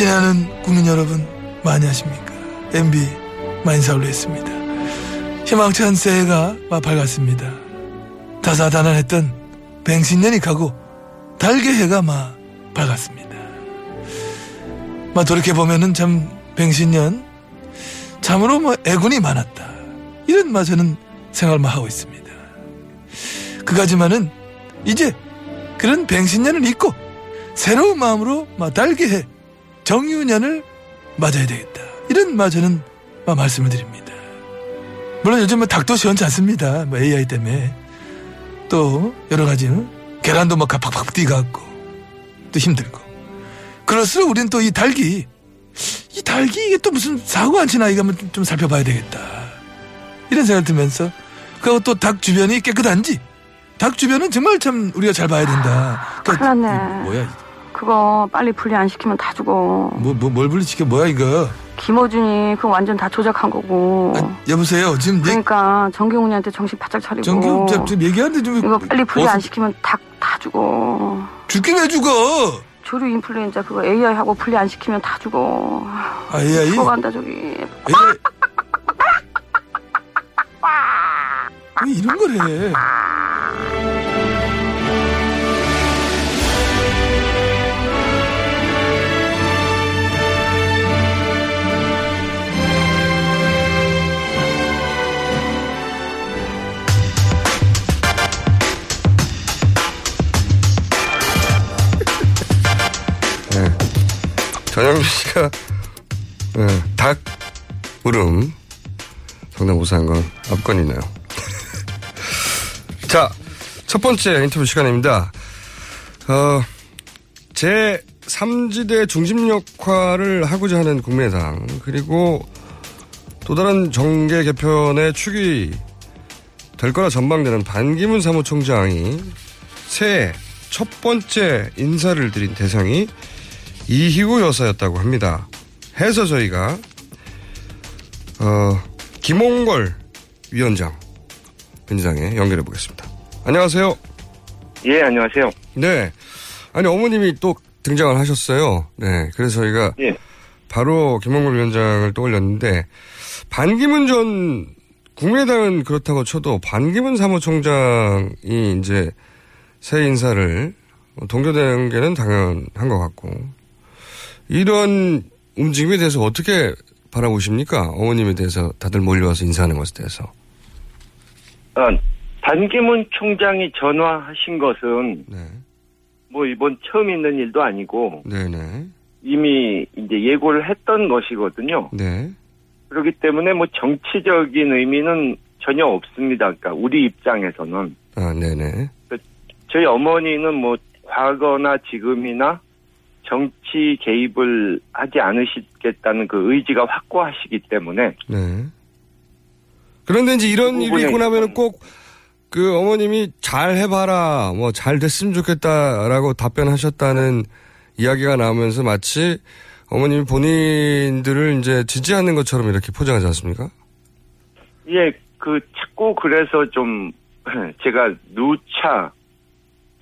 Speaker 10: 지나는 국민 여러분 많이 하십니까? MB 했습니다. 희망찬 새해가 밝았습니다. 다사다난했던 뱅신년이 가고 달개해가 막 밝았습니다. 막 돌이켜 보면은 참 뱅신년 참으로 뭐 애군이 많았다. 이런 마 저는 생각만 하고 있습니다. 그가지만은 이제 그런 뱅신년을 잊고 새로운 마음으로 막 달개해 정유년을 맞아야 되겠다. 이런 마 저는 막 말씀을 드립니다. 물론 요즘 뭐 닭도 시원치 않습니다. 뭐 AI 때문에. 또 여러 가지 응? 계란도 막 팍팍 뛰어갖고 또 힘들고 그럴수록 우리는 또 이 닭이 이 닭이 이게 또 무슨 사고 안 치나 이거 한번 좀 살펴봐야 되겠다 이런 생각 들면서 그리고 또 닭 주변이 깨끗한지 닭 주변은 정말 참 우리가 잘 봐야 된다
Speaker 11: 그러니까 났네.
Speaker 10: 뭐야
Speaker 11: 그거 빨리 분리 안 시키면 다 죽어.
Speaker 10: 뭐, 뭐, 뭘 분리시켜 뭐야 이거
Speaker 11: 김호준이 그거 완전 다 조작한 거고.
Speaker 10: 여보세요 지금
Speaker 11: 그러니까 정경훈이한테 정신 바짝 차리고.
Speaker 10: 정경 좀, 좀 얘기하는데 좀
Speaker 11: 이거 빨리 분리
Speaker 10: 어서-
Speaker 11: 안 시키면 닭다 죽어.
Speaker 10: 죽긴 왜 죽어
Speaker 11: 조류 인플루엔자 그거 AI 하고 분리 안 시키면 다 죽어.
Speaker 10: 아 AI
Speaker 11: 죽어간다 저기.
Speaker 10: AI 왜 이런 걸 해?
Speaker 1: 전영미 씨가 네, 닭 물음 성대모사한 건 압권이네요. 자, 첫 번째 인터뷰 시간입니다. 어, 제 3지대 중심 역할을 하고자 하는 국민의당 그리고 또 다른 정계 개편의 축이 될 거라 전망되는 반기문 사무총장이 새해 첫 번째 인사를 드린 대상이 이희구 여사였다고 합니다. 해서 저희가 어, 김홍걸 위원장 민주당에 연결해 보겠습니다. 안녕하세요.
Speaker 12: 예, 안녕하세요.
Speaker 1: 네. 아니 어머님이 또 등장을 하셨어요. 네. 그래서 저희가
Speaker 12: 예.
Speaker 1: 바로 김홍걸 위원장을 떠올렸는데 반기문 전 국민의당은 그렇다고 쳐도 반기문 사무총장이 이제 새 인사를 동교되는 게는 당연한 것 같고 이런 움직임에 대해서 어떻게 바라보십니까? 어머님에 대해서 다들 몰려와서 인사하는 것에 대해서.
Speaker 12: 어, 반기문 총장이 전화하신 것은 뭐 이번 처음 있는 일도 아니고
Speaker 1: 네네.
Speaker 12: 이미 이제 예고를 했던 것이거든요.
Speaker 1: 네.
Speaker 12: 그렇기 때문에 뭐 정치적인 의미는 전혀 없습니다. 그러니까 우리 입장에서는
Speaker 1: 아, 네네.
Speaker 12: 저희 어머니는 뭐 과거나 지금이나 정치 개입을 하지 않으시겠다는 그 의지가 확고하시기 때문에
Speaker 1: 네. 그런데 이제 이런
Speaker 12: 그
Speaker 1: 일이 있고 나면은 꼭 그 어머님이 잘 해봐라, 뭐 잘 됐으면 좋겠다라고 답변하셨다는 이야기가 나오면서 마치 어머님이 본인들을 이제 지지하는 것처럼 이렇게 포장하지 않습니까?
Speaker 12: 예, 그 자꾸 그래서 좀 제가 누차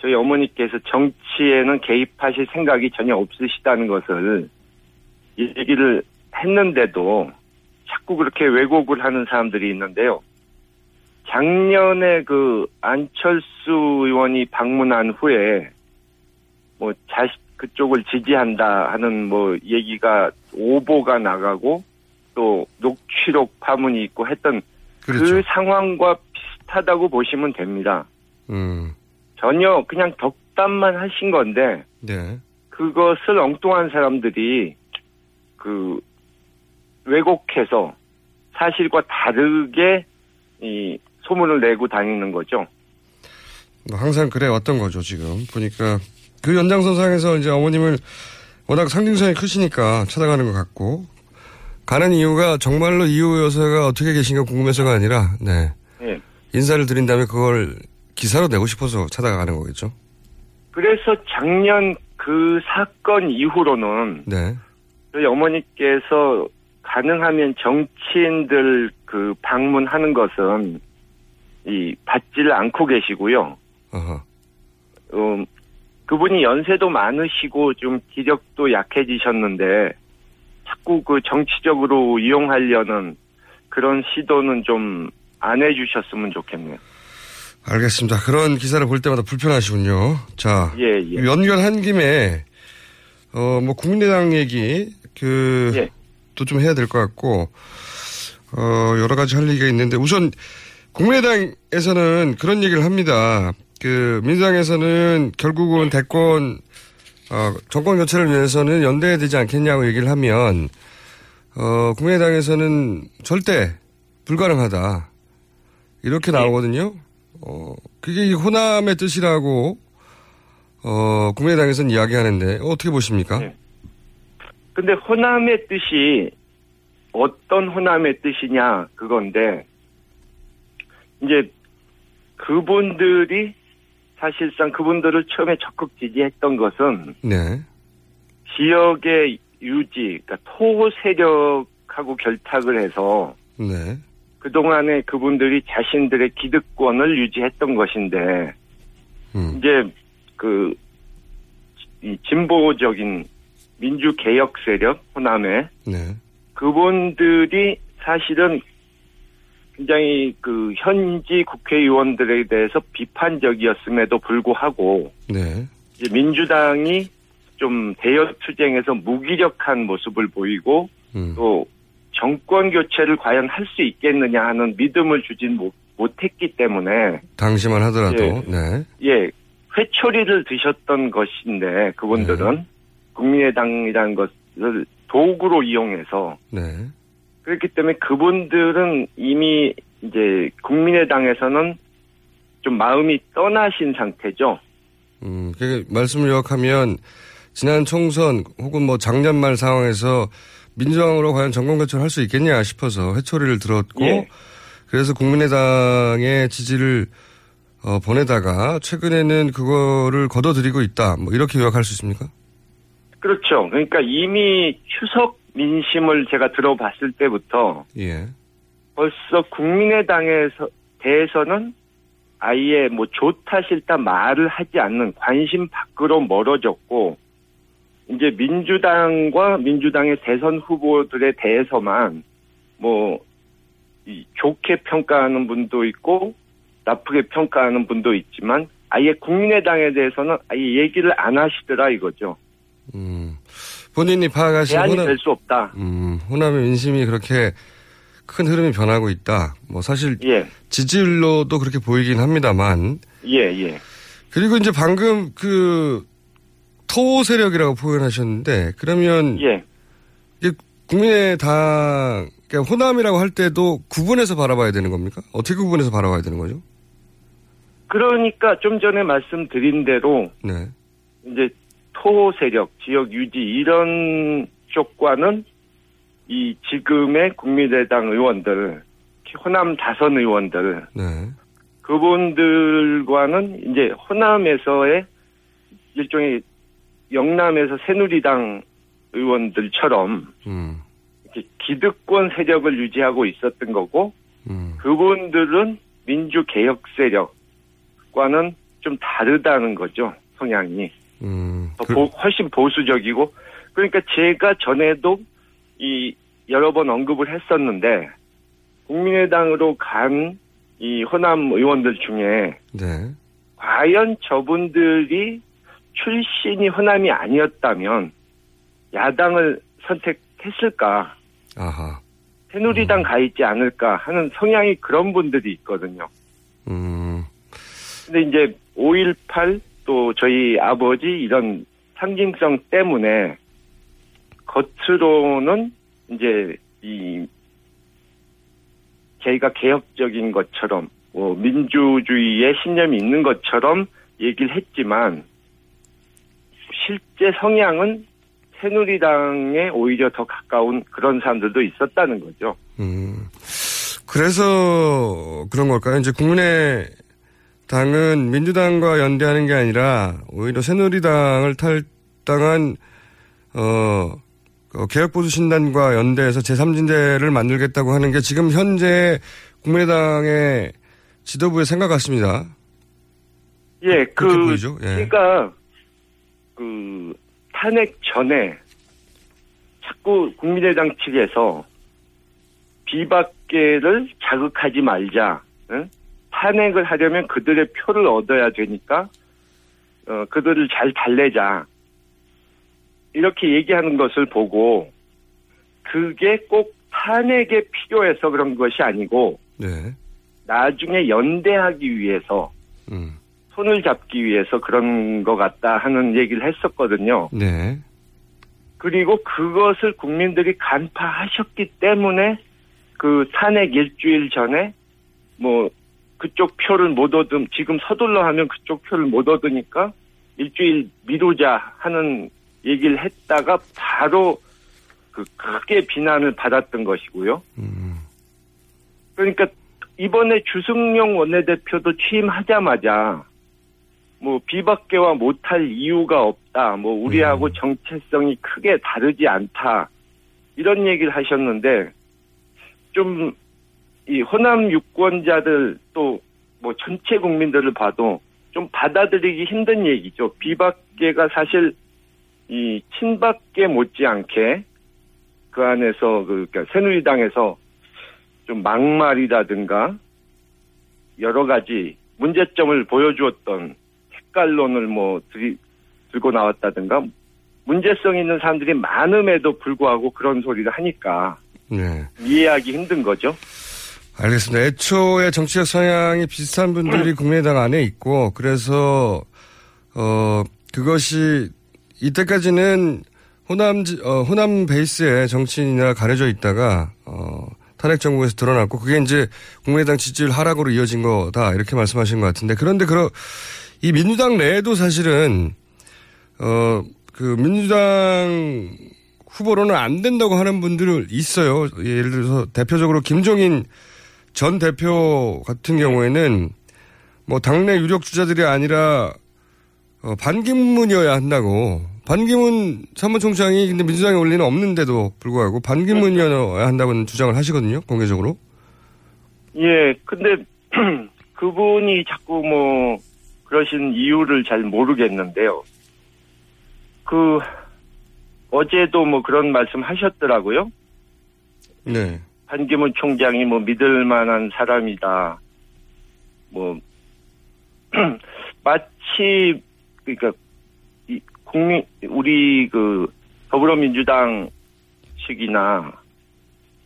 Speaker 12: 저희 어머니께서 정치에는 개입하실 생각이 전혀 없으시다는 것을 얘기를 했는데도 자꾸 그렇게 왜곡을 하는 사람들이 있는데요. 작년에 그 안철수 의원이 방문한 후에 뭐 자식 그쪽을 지지한다 하는 뭐 얘기가 오보가 나가고 또 녹취록 파문이 있고 했던 그
Speaker 1: 그렇죠.
Speaker 12: 상황과 비슷하다고 보시면 됩니다.
Speaker 1: 음.
Speaker 12: 전혀 그냥 덕담만 하신 건데
Speaker 1: 네.
Speaker 12: 그것을 엉뚱한 사람들이 그 왜곡해서 사실과 다르게 이 소문을 내고 다니는 거죠.
Speaker 1: 뭐 항상 그래 왔던 거죠, 지금. 보니까 그 연장선상에서 이제 어머님을 워낙 상징성이 크시니까 찾아가는 것 같고 가는 이유가 정말로 이후 여사가 어떻게 계신가 궁금해서가 아니라 네.
Speaker 12: 예.
Speaker 1: 인사를 드린 다음에 그걸 기사로 내고 싶어서 찾아가는 거겠죠.
Speaker 12: 그래서 작년 그 사건 이후로는
Speaker 1: 네.
Speaker 12: 저희 어머니께서 가능하면 정치인들 그 방문하는 것은 이 받지를 않고 계시고요.
Speaker 1: 어허.
Speaker 12: 음, 그분이 연세도 많으시고 좀 기력도 약해지셨는데 자꾸 그 정치적으로 이용하려는 그런 시도는 좀 안 해주셨으면 좋겠네요.
Speaker 1: 알겠습니다. 그런 기사를 볼 때마다 불편하시군요. 자,
Speaker 12: 예, 예.
Speaker 1: 연결한 김에 어 뭐 국민의당 얘기 그
Speaker 12: 예.
Speaker 1: 또좀 해야 될 것 같고 어 여러 가지 할 얘기가 있는데 우선 국민의당에서는 그런 얘기를 합니다. 그 민주당에서는 결국은 대권 어 정권 교체를 위해서는 연대해야 되지 않겠냐고 얘기를 하면 어 국민의당에서는 절대 불가능하다. 이렇게 나오거든요. 어, 그게 이 호남의 뜻이라고, 어, 국민의당에서는 이야기하는데, 어떻게 보십니까?
Speaker 12: 근데 호남의 뜻이 어떤 호남의 뜻이냐 그건데 이제 그분들이 사실상 그분들을 처음에 적극 지지했던 것은
Speaker 1: 네.
Speaker 12: 지역의 유지, 그러니까 토 세력하고 결탁을 해서
Speaker 1: 네.
Speaker 12: 그동안에 그분들이 자신들의 기득권을 유지했던 것인데,
Speaker 1: 음.
Speaker 12: 이제 그, 이 진보적인 민주개혁 세력, 호남에,
Speaker 1: 네.
Speaker 12: 그분들이 사실은 굉장히 그 현지 국회의원들에 대해서 비판적이었음에도 불구하고,
Speaker 1: 네.
Speaker 12: 이제 민주당이 좀 대여 투쟁에서 무기력한 모습을 보이고,
Speaker 1: 음.
Speaker 12: 또 정권 교체를 과연 할 수 있겠느냐 하는 믿음을 주진 못, 못했기 때문에
Speaker 1: 당시만 하더라도,
Speaker 12: 예.
Speaker 1: 네.
Speaker 12: 예 회초리를 드셨던 것인데 그분들은
Speaker 1: 네.
Speaker 12: 국민의당이라는 것 도구로 이용해서
Speaker 1: 네.
Speaker 12: 그렇기 때문에 그분들은 이미 이제 국민의당에서는 좀 마음이 떠나신 상태죠.
Speaker 1: 음, 그 말씀을 요약하면 지난 총선 혹은 뭐 작년 말 상황에서 민주당으로 과연 정권 교체를 할 수 있겠냐 싶어서 회초리를 들었고
Speaker 12: 예.
Speaker 1: 그래서 국민의당의 지지를 어, 보내다가 최근에는 그거를 걷어들이고 있다. 뭐 이렇게 요약할 수 있습니까?
Speaker 12: 그렇죠. 그러니까 이미 추석 민심을 제가 들어봤을 때부터
Speaker 1: 예.
Speaker 12: 벌써 국민의당에서 대해서는 아예 뭐 좋다 싫다 말을 하지 않는 관심 밖으로 멀어졌고 이제 민주당과 민주당의 대선 후보들에 대해서만 뭐이 좋게 평가하는 분도 있고 나쁘게 평가하는 분도 있지만 아예 국민의당에 대해서는 아예 얘기를 안 하시더라 이거죠.
Speaker 1: 본인이 파악하신
Speaker 12: 대안이 될 수 없다.
Speaker 1: 음, 호남의 민심이 그렇게 큰 흐름이 변하고 있다. 뭐 사실
Speaker 12: 예,
Speaker 1: 지지율로도 그렇게 보이긴 합니다만
Speaker 12: 예, 예.
Speaker 1: 그리고 이제 방금 그 토 세력이라고 표현하셨는데 그러면
Speaker 12: 예.
Speaker 1: 이게 국민의당 그러니까 호남이라고 할 때도 구분해서 바라봐야 되는 겁니까? 어떻게 구분해서 바라봐야 되는 거죠?
Speaker 12: 그러니까 좀 전에 말씀드린 대로
Speaker 1: 네.
Speaker 12: 이제 토 세력, 지역 유지 이런 쪽과는 이 지금의 국민의당 의원들, 호남 다선 의원들
Speaker 1: 네.
Speaker 12: 그분들과는 이제 호남에서의 일종의 영남에서 새누리당 의원들처럼
Speaker 1: 음.
Speaker 12: 이렇게 기득권 세력을 유지하고 있었던 거고
Speaker 1: 음.
Speaker 12: 그분들은 민주 개혁 세력과는 좀 다르다는 거죠 성향이
Speaker 1: 음.
Speaker 12: 더 보- 훨씬 보수적이고 그러니까 제가 전에도 이 여러 번 언급을 했었는데 국민의당으로 간 이 호남 의원들 중에
Speaker 1: 네.
Speaker 12: 과연 저분들이 출신이 호남이 아니었다면 야당을 선택했을까?
Speaker 1: 아하.
Speaker 12: 새누리당 가 있지 않을까 하는 성향이 그런 분들이 있거든요.
Speaker 1: 음.
Speaker 12: 근데 이제 5.18 또 저희 아버지 이런 상징성 때문에 겉으로는 이제 이 저희가 개혁적인 것처럼 뭐 민주주의에 신념이 있는 것처럼 얘기를 했지만 실제 성향은 새누리당에 오히려 더 가까운 그런 사람들도 있었다는 거죠.
Speaker 1: 음. 그래서 그런 걸까요? 이제 국민의 당은 민주당과 연대하는 게 아니라 오히려 새누리당을 탈당한 어, 어, 개혁보수 신단과 연대해서 제3진대를 만들겠다고 하는 게 지금 현재 국민의당의 지도부의 생각 같습니다.
Speaker 12: 예,
Speaker 1: 그 보이죠? 예.
Speaker 12: 제가 그 탄핵 전에 자꾸 국민의당 측에서 비박계를 자극하지 말자. 응? 탄핵을 하려면 그들의 표를 얻어야 되니까 어, 그들을 잘 달래자. 이렇게 얘기하는 것을 보고 그게 꼭 탄핵에 필요해서 그런 것이 아니고
Speaker 1: 네.
Speaker 12: 나중에 연대하기 위해서
Speaker 1: 음.
Speaker 12: 손을 잡기 위해서 그런 것 같다 하는 얘기를 했었거든요.
Speaker 1: 네.
Speaker 12: 그리고 그것을 국민들이 간파하셨기 때문에 그 탄핵 일주일 전에 뭐 그쪽 표를 못 얻음 지금 서둘러 하면 그쪽 표를 못 얻으니까 일주일 미루자 하는 얘기를 했다가 바로 그 크게 비난을 받았던 것이고요. 그러니까 이번에 주승용 원내대표도 취임하자마자 뭐 비박계와 못할 이유가 없다. 뭐 우리하고 정체성이 크게 다르지 않다. 이런 얘기를 하셨는데 좀 이 호남 유권자들 또 뭐 전체 국민들을 봐도 좀 받아들이기 힘든 얘기죠. 비박계가 사실 이 친박계 못지않게 그 안에서 그 그러니까 새누리당에서 좀 막말이라든가 여러 가지 문제점을 보여주었던 색깔론을 뭐 들이, 들고 나왔다든가 문제성 있는 사람들이 많음에도 불구하고 그런 소리를 하니까
Speaker 1: 네.
Speaker 12: 이해하기 힘든 거죠.
Speaker 1: 알겠습니다. 애초에 정치적 성향이 비슷한 분들이 국민의당 안에 있고, 그래서, 어, 그것이, 이때까지는 호남, 지- 어, 호남 베이스의 정치인이나 가려져 있다가, 어, 탄핵 정국에서 드러났고, 그게 이제 국민의당 지지율 하락으로 이어진 거다, 이렇게 말씀하신 것 같은데, 그런데 그러, 이 민주당 내에도 사실은, 어, 그 민주당 후보로는 안 된다고 하는 분들 있어요. 예를 들어서 대표적으로 김종인 전 대표 같은 경우에는 뭐 당내 유력 주자들이 아니라 어, 반기문이어야 한다고. 반기문 사무총장이 근데 민주당에 올리는 없는데도 불구하고 반기문이어야 한다고는 주장을 하시거든요. 공개적으로.
Speaker 12: 예, 근데 그분이 자꾸 뭐 그러신 이유를 잘 모르겠는데요. 그 어제도 뭐 그런 말씀 하셨더라고요.
Speaker 1: 네.
Speaker 12: 반기문 총장이 뭐 믿을 만한 사람이다. 뭐 마치 그러니까 이 국민 우리 그 더불어민주당 측이나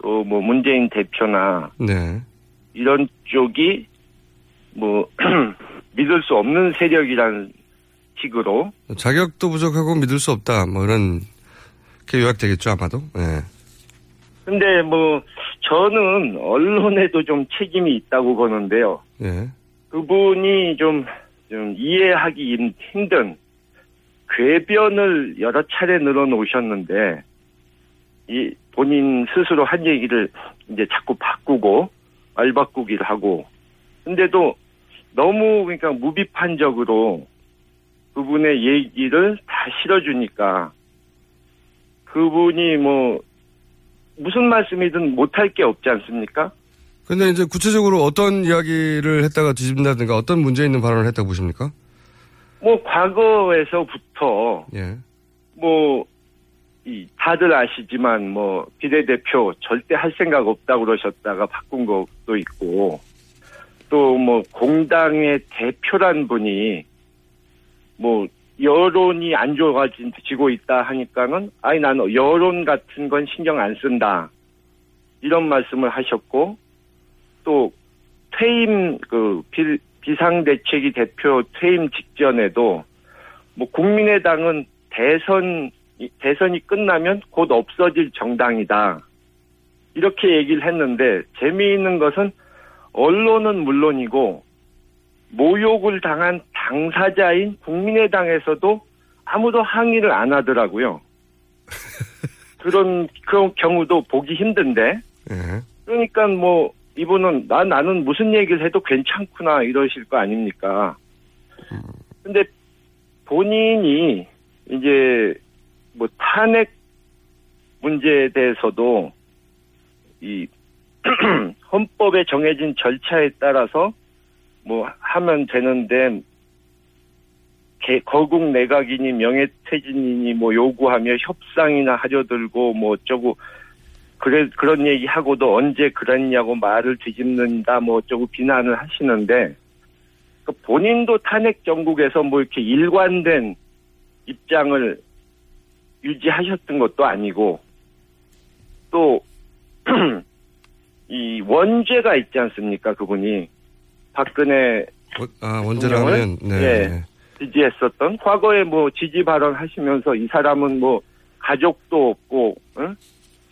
Speaker 12: 또 뭐 문재인 대표나
Speaker 1: 네.
Speaker 12: 이런 쪽이 뭐 믿을 수 없는 세력이라는 식으로
Speaker 1: 자격도 부족하고 믿을 수 없다. 뭐 이런 게 요약되겠죠 아마도. 네.
Speaker 12: 근데 뭐 저는 언론에도 좀 책임이 있다고 보는데요.
Speaker 1: 예.
Speaker 12: 그분이 좀, 좀 이해하기 힘- 힘든 궤변을 여러 차례 늘어놓으셨는데 이 본인 스스로 한 얘기를 이제 자꾸 바꾸고 말 바꾸기를 하고 근데도 너무 그러니까 무비판적으로 그분의 얘기를 다 실어주니까 그분이 뭐 무슨 말씀이든 못할 게 없지 않습니까?
Speaker 1: 근데 이제 구체적으로 어떤 이야기를 했다가 뒤집는다든가 어떤 문제 있는 발언을 했다고 보십니까?
Speaker 12: 뭐 과거에서부터
Speaker 1: 예.
Speaker 12: 뭐, 이, 다들 아시지만, 뭐, 비례대표 절대 할 생각 없다고 그러셨다가 바꾼 것도 있고, 또 뭐, 공당의 대표란 분이, 뭐, 여론이 안 좋아지고 있다 하니까는, 아니, 나는 여론 같은 건 신경 안 쓴다. 이런 말씀을 하셨고, 또, 퇴임, 그, 비, 비상대책위 대표 퇴임 직전에도, 뭐, 국민의당은 대선, 대선이 끝나면 곧 없어질 정당이다. 이렇게 얘기를 했는데, 재미있는 것은, 언론은 물론이고, 모욕을 당한 당사자인 국민의당에서도 아무도 항의를 안 하더라고요. 그런, 그런 경우도 보기 힘든데,
Speaker 1: 예.
Speaker 12: 그러니까 뭐, 이분은, 나, 나는 무슨 얘기를 해도 괜찮구나, 이러실 거 아닙니까. 근데 본인이 이제 뭐 탄핵 문제에 대해서도 이 헌법에 정해진 절차에 따라서 뭐 하면 되는데 개- 거국 내각이니 명예퇴진이니 뭐 요구하며 협상이나 하려들고 뭐 어쩌고 그래 그런 얘기 하고도 언제 그랬냐고 말을 뒤집는다 뭐 어쩌고 비난을 하시는데 그 본인도 탄핵 정국에서 뭐 이렇게 일관된 입장을 유지하셨던 것도 아니고 또 이 원죄가 있지 않습니까 그분이 박근혜
Speaker 1: 아, 원죄라면, 네.
Speaker 12: 예, 지지했었던 과거에 뭐 지지 발언 하시면서 이 사람은 뭐 가족도 없고 응?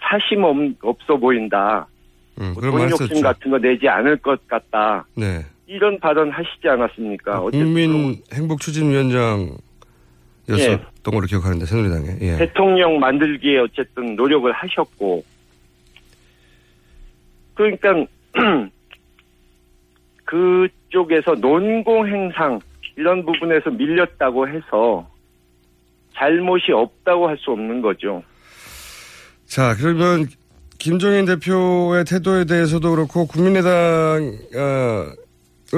Speaker 12: 사심 없, 없어 보인다.
Speaker 1: 음, 뭐돈말
Speaker 12: 욕심. 같은 거 내지 않을 것 같다.
Speaker 1: 네.
Speaker 12: 이런 발언 하시지 않았습니까? 어쨌든
Speaker 1: 국민 행복 추진위원장이었었던
Speaker 12: 예.
Speaker 1: 걸로 기억하는데, 새누리당에. 예.
Speaker 12: 대통령 만들기에 어쨌든 노력을 하셨고 그러니까 그쪽에서 논공 행상 이런 부분에서 밀렸다고 해서 잘못이 없다고 할 수 없는 거죠.
Speaker 1: 자, 그러면 김종인 대표의 태도에 대해서도 그렇고 국민의당을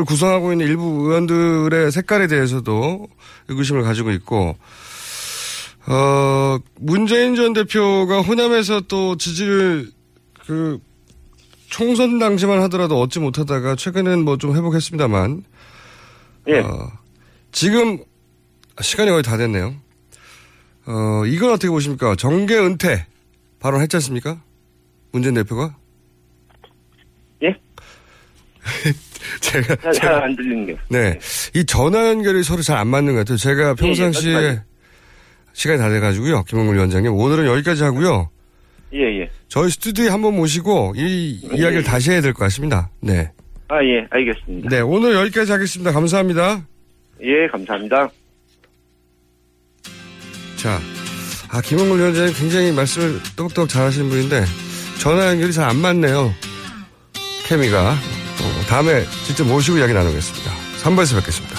Speaker 1: 구성하고 있는 일부 의원들의 색깔에 대해서도 의구심을 가지고 있고 어, 문재인 전 대표가 호남에서 또 지지를 그 총선 당시만 하더라도 얻지 못하다가 최근에는 뭐좀 회복했습니다만
Speaker 12: 예.
Speaker 1: 어, 지금 시간이 거의 다 됐네요. 어, 이건 어떻게 보십니까? 정계 은퇴 발언 했지 않습니까? 문재인 대표가?
Speaker 12: 예?
Speaker 1: 제가
Speaker 12: 잘안 들리는 게.
Speaker 1: 네. 이 전화 연결이 서로 잘 안 맞는 것 같아요. 제가 평상시에
Speaker 12: 예,
Speaker 1: 시간이 다 돼가지고요. 김홍글 위원장님. 오늘은 여기까지 하고요.
Speaker 12: 예, 예.
Speaker 1: 저희 스튜디오에 한번 모시고 이
Speaker 12: 예,
Speaker 1: 이야기를
Speaker 12: 예.
Speaker 1: 다시 해야 될 것 같습니다. 네.
Speaker 12: 아, 예, 알겠습니다.
Speaker 1: 네, 오늘 여기까지 하겠습니다. 감사합니다.
Speaker 12: 예, 감사합니다.
Speaker 1: 자, 아, 김홍글 위원장님 굉장히 말씀을 똑똑 잘 하시는 분인데 전화 연결이 잘 안 맞네요. 케미가. 어, 다음에 직접 모시고 이야기 나누겠습니다. 3부에서 뵙겠습니다.